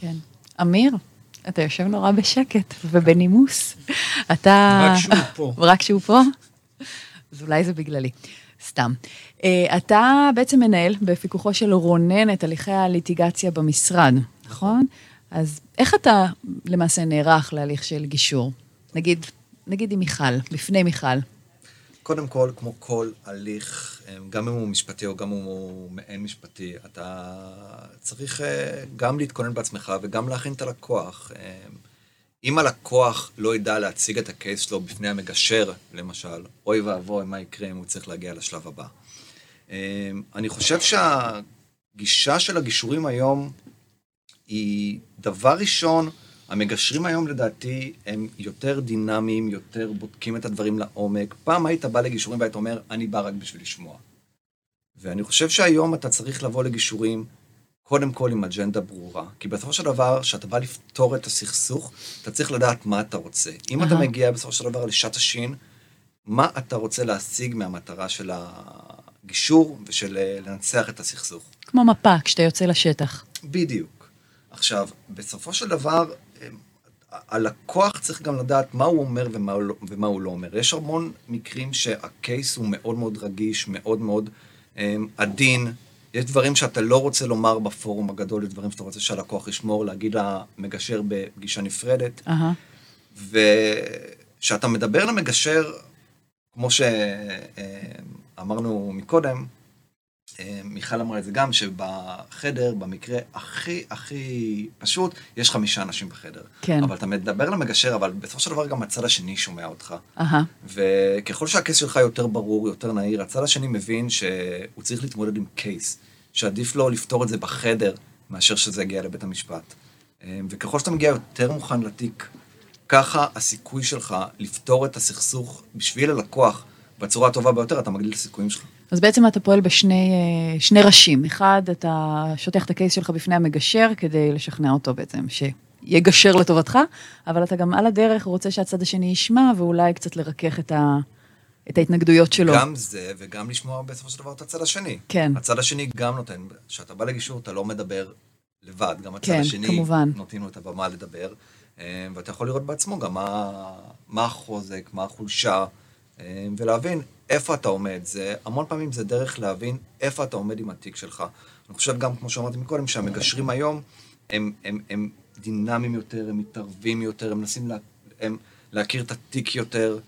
כן. אמיר, אתה יושב נורא בשקט ובנימוס. אתה... רק שהוא פה. רק שהוא פה? אז אולי זה בגללי. סתם. אה, אתה בעצם מנהל בפיקוחו של רונן את הליכי הליטיגציה במשרד, נכון? אז איך אתה למעשה נערך להליך של גישור? נגיד, נגיד עם מיכל, בפני מיכל. קודם כל, כמו כל הליך, אה, גם אם הוא משפטי או גם אם הוא מעין משפטי, אתה צריך אה, גם להתכונן בעצמך וגם להכין את הלקוח. אה, אם הלקוח לא ידע להציג את הקייס שלו בפני המגשר, למשל, אוי ואבוי, מה יקרה אם הוא צריך להגיע לשלב הבא. אני חושב שהגישה של הגישורים היום היא דבר ראשון, המגשרים היום לדעתי הם יותר דינמיים, יותר בודקים את הדברים לעומק. פעם היית בא לגישורים והיית אומר, אני בא רק בשביל לשמוע. ואני חושב שהיום אתה צריך לבוא לגישורים קודם כל עם אג'נדה ברורה. כי בסופו של דבר, כשאתה בא לפתור את הסכסוך, אתה צריך לדעת מה אתה רוצה. אם אתה מגיע בסופו של דבר לשעת השין, מה אתה רוצה להשיג מהמטרה של הגישור ושל אה, לנצח את הסכסוך. כמו מפה, כשאתה יוצא לשטח. בדיוק. עכשיו, בסופו של דבר, הלקוח צריך גם לדעת מה הוא אומר ומה הוא, לא, ומה הוא לא אומר. יש המון מקרים שהקייס הוא מאוד מאוד רגיש, מאוד מאוד um, עדין. יש דברים שאתה לא רוצה לומר בפורום הגדול, יש דברים שאתה רוצה שהלקוח ישמור, להגיד למגשר בפגישה נפרדת. Uh-huh. וכשאתה מדבר למגשר, כמו שאמרנו מקודם, מיכל אמרה את זה גם, שבחדר, במקרה הכי הכי פשוט, יש חמישה אנשים בחדר. כן. אבל אתה מדבר למגשר, אבל בסופו של דבר גם הצד השני שומע אותך. אהה. וככל שהקייס שלך יותר ברור, יותר נהיר, הצד השני מבין שהוא צריך להתמודד עם קייס, שעדיף לו לפתור את זה בחדר, מאשר שזה יגיע לבית המשפט. אה, וככל שאתה מגיע יותר מוכן לתיק, ככה הסיכוי שלך לפתור את הסכסוך בשביל הלקוח בצורה הטובה ביותר, אתה מגדיל את הסיכויים שלך. אז בעצם אתה פועל בשני אה, ראשים. אחד, אתה שוטח את הקייס שלך בפני המגשר כדי לשכנע אותו בעצם, שיגשר לטובתך, אבל אתה גם על הדרך רוצה שהצד השני ישמע, ואולי קצת לרכך את, ה, את ההתנגדויות שלו. גם זה, וגם לשמוע בסופו של דבר את הצד השני. כן. הצד השני גם נותן, כשאתה בא לגישור, אתה לא מדבר לבד, גם הצד כן, השני כמובן. נותנים לו את הבמה לדבר, אה, ואתה יכול לראות בעצמו גם מה, מה החוזק, מה החולשה, אה, ולהבין איפה אתה עומד. זה, המון פעמים זה דרך להבין איפה אתה עומד עם התיק שלך. אני חושב גם, כמו שאמרתי מקודם, שהמגשרים היום הם, הם, הם דינמיים יותר, הם מתערבים יותר, הם מנסים לה, הם, להכיר את התיק יותר.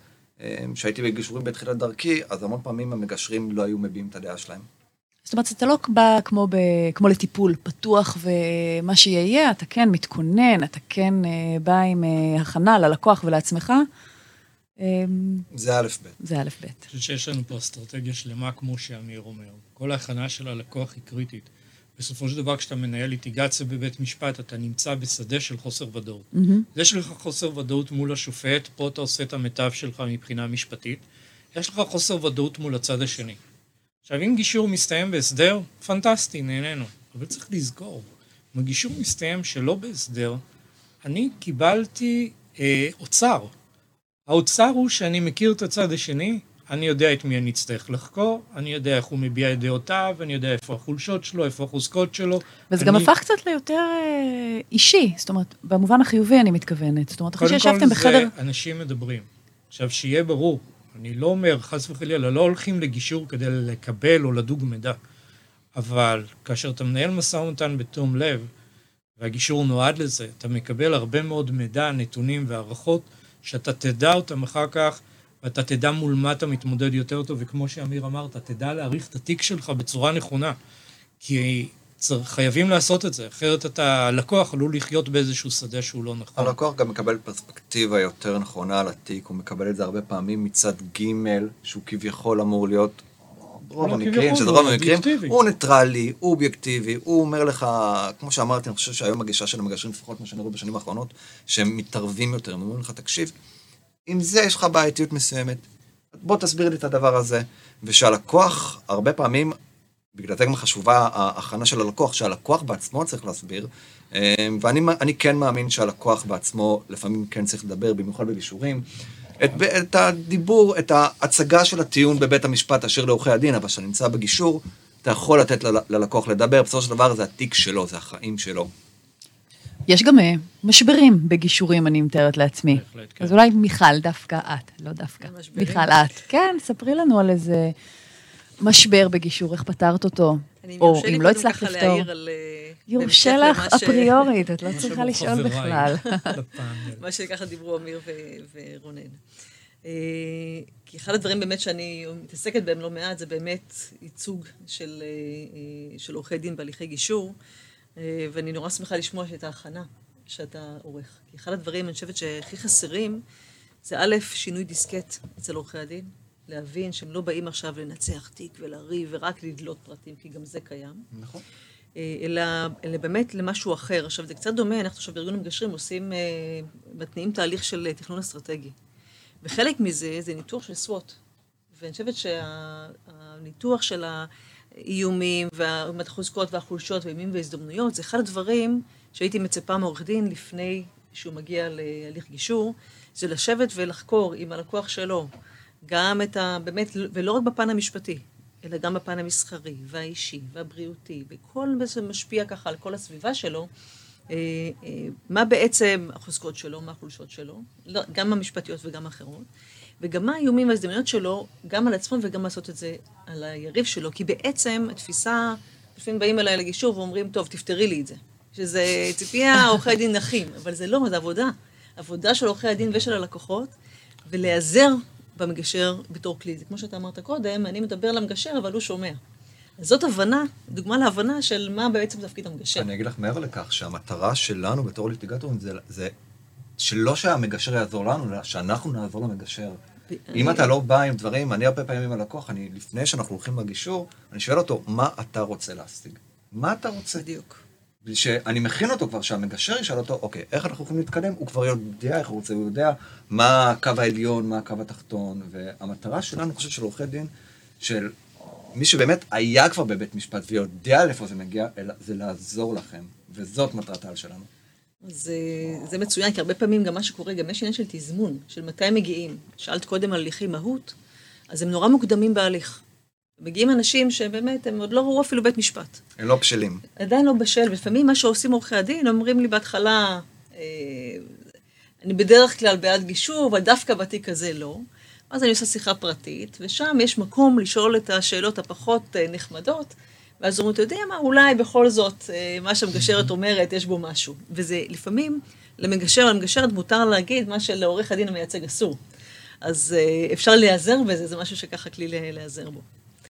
כשהייתי בגישורים בתחילת דרכי, אז המון פעמים המגשרים לא היו מביעים את הדעה שלהם. זאת אומרת, אתה לא בא כמו, ב, כמו לטיפול פתוח ומה שיהיה, אתה כן מתכונן, אתה כן אה, בא עם אה, הכנה ללקוח ולעצמך. אמ, זה א' ב'. זה א' ב'. אני חושב שיש לנו פה אסטרטגיה שלמה, כמו שאמיר אומר. כל ההכנה של הלקוח היא קריטית. בסופו של דבר, כשאתה מנהל ליטיגציה בבית משפט, אתה נמצא בשדה של חוסר ודאות. Mm-hmm. זה שלך חוסר ודאות מול השופט, פה אתה עושה את המיטב שלך מבחינה משפטית. יש לך חוסר ודאות מול הצד השני. עכשיו, אם גישור מסתיים בהסדר, פנטסטי, נהנינו. אבל צריך לזכור, אם הגישור מסתיים שלא בהסדר, אני קיבלתי אה, אוצר. האוצר הוא שאני מכיר את הצד השני, אני יודע את מי אני אצטרך לחקור, אני יודע איך הוא מביע את דעותיו, אני יודע איפה החולשות שלו, איפה החוזקות שלו. וזה אני... גם הפך קצת ליותר אה, אישי, זאת אומרת, במובן החיובי אני מתכוונת. זאת אומרת, אחרי שישבתם בחדר... קודם כל זה אנשים מדברים. עכשיו, שיהיה ברור, אני לא אומר, חס וחלילה, לא הולכים לגישור כדי לקבל או לדוג מידע, אבל כאשר אתה מנהל משא ומתן בתום לב, והגישור נועד לזה, אתה מקבל הרבה מאוד מידע, נתונים והערכות, שאתה תדע אותם אחר כך, ואתה תדע מול מה אתה מתמודד יותר טוב, וכמו שאמיר אמר, אתה תדע להעריך את התיק שלך בצורה נכונה. כי צריך, חייבים לעשות את זה, אחרת אתה, הלקוח עלול לחיות באיזשהו שדה שהוא לא נכון. הלקוח גם מקבל פרספקטיבה יותר נכונה על התיק, הוא מקבל את זה הרבה פעמים מצד ג', שהוא כביכול אמור להיות רוב המקרים, שזה רוב המקרים, הוא ניטרלי, הוא אובייקטיבי, הוא אומר לך, כמו שאמרתי, אני חושב שהיום הגישה של המגשרים, לפחות מה שאני רואה בשנים האחרונות, שהם מתערבים יותר, הם אומרים לך, תקשיב, עם זה יש לך בעייתיות מסוימת, בוא תסביר לי את הדבר הזה. ושהלקוח, הרבה פעמים, בגלל זה גם חשובה ההכנה של הלקוח, שהלקוח בעצמו צריך להסביר, אה, ואני כן מאמין שהלקוח בעצמו לפעמים כן צריך לדבר, במיוחד בגישורים. את, את הדיבור, את ההצגה של הטיעון בבית המשפט אשר לעורכי הדין, אבל כשאתה נמצא בגישור, אתה יכול לתת ללקוח לדבר, בסופו של דבר זה התיק שלו, זה החיים שלו. יש גם אה, משברים בגישורים, אני מתארת לעצמי. בהחלט, כן. אז אולי מיכל, דווקא את, לא דווקא. משברים? מיכל, את. כן, ספרי לנו על איזה משבר בגישור, איך פתרת אותו. אני או לי אם לא קודם הצלחת ככה לפתור. להעיר על... יורשה לך אפריורית, את לא צריכה לשאול בכלל. מה שככה דיברו אמיר ורונן. אה, כי אחד הדברים באמת שאני מתעסקת בהם לא מעט, זה באמת ייצוג של, אה, אה, של עורכי דין בהליכי גישור, ואני נורא שמחה לשמוע את ההכנה שאתה עורך. כי אחד הדברים, אני חושבת שהכי חסרים, זה א', שינוי דיסקט אצל עורכי הדין, להבין שהם לא באים עכשיו לנצח תיק ולריב ורק לדלות פרטים, כי גם זה קיים. נכון. אה, אלא, אלא באמת למשהו אחר. עכשיו, זה קצת דומה, אנחנו עכשיו בארגון המגשרים עושים, אה, מתניעים תהליך של אה, תכנון אסטרטגי. וחלק מזה זה ניתוח של SWOT. ואני חושבת שהניתוח של האיומים והחוזקות והחולשות והאיומים וההזדמנויות, זה אחד הדברים שהייתי מצפה מעורך דין לפני שהוא מגיע להליך גישור, זה לשבת ולחקור עם הלקוח שלו גם את ה... באמת, ולא רק בפן המשפטי, אלא גם בפן המסחרי והאישי והבריאותי, וכל מה שמשפיע ככה על כל הסביבה שלו, אה, אה, מה בעצם החוזקות שלו, מה החולשות שלו, לא, גם המשפטיות וגם האחרות, וגם מה האיומים וההזדמנויות שלו, גם על עצמו וגם לעשות את זה על היריב שלו, כי בעצם התפיסה, לפעמים באים אליי לגישור ואומרים, טוב, תפתרי לי את זה. שזה ציפייה עורכי דין נחים, אבל זה לא, זה עבודה. עבודה של עורכי הדין ושל הלקוחות, ולהיעזר במגשר בתור כלי. זה כמו שאתה אמרת קודם, אני מדבר למגשר, אבל הוא שומע. אז זאת הבנה, דוגמה להבנה של מה בעצם תפקיד המגשר. אני אגיד לך מעבר לכך, שהמטרה שלנו בתור ליטיגטורים זה, זה שלא שהמגשר יעזור לנו, אלא שאנחנו נעזור למגשר. אם אתה לא בא עם דברים, אני הרבה פעמים עם הלקוח, אני, לפני שאנחנו הולכים לגישור, אני שואל אותו, מה אתה רוצה להשיג? מה אתה רוצה? בדיוק. שאני מכין אותו כבר, שהמגשר ישאל אותו, אוקיי, איך אנחנו יכולים להתקדם? הוא כבר יודע איך הוא רוצה, הוא יודע מה הקו העליון, מה הקו התחתון, והמטרה שלנו, אני חושב, של עורכי דין, של מי שבאמת היה כבר בבית משפט ויודע לאיפה זה מגיע, זה לעזור לכם, וזאת מטרת העל שלנו. זה, זה מצוין, כי הרבה פעמים גם מה שקורה, גם יש עניין של תזמון, של מתי מגיעים. שאלת קודם על הליכי מהות, אז הם נורא מוקדמים בהליך. מגיעים אנשים שבאמת, הם עוד לא ראו אפילו בית משפט. הם לא בשלים. עדיין לא בשל, ולפעמים מה שעושים עורכי הדין, אומרים לי בהתחלה, אה, אני בדרך כלל בעד גישור, אבל דווקא בתיק הזה לא. אז אני עושה שיחה פרטית, ושם יש מקום לשאול את השאלות הפחות אה, נחמדות, ואז אומרים, אתה יודע מה, אולי בכל זאת, אה, מה שהמגשרת אומרת, יש בו משהו. וזה לפעמים, למגשר, למגשרת מותר להגיד מה שלעורך הדין המייצג אסור. אז אה, אפשר להיעזר בזה, זה משהו שככה כלי להיעזר בו.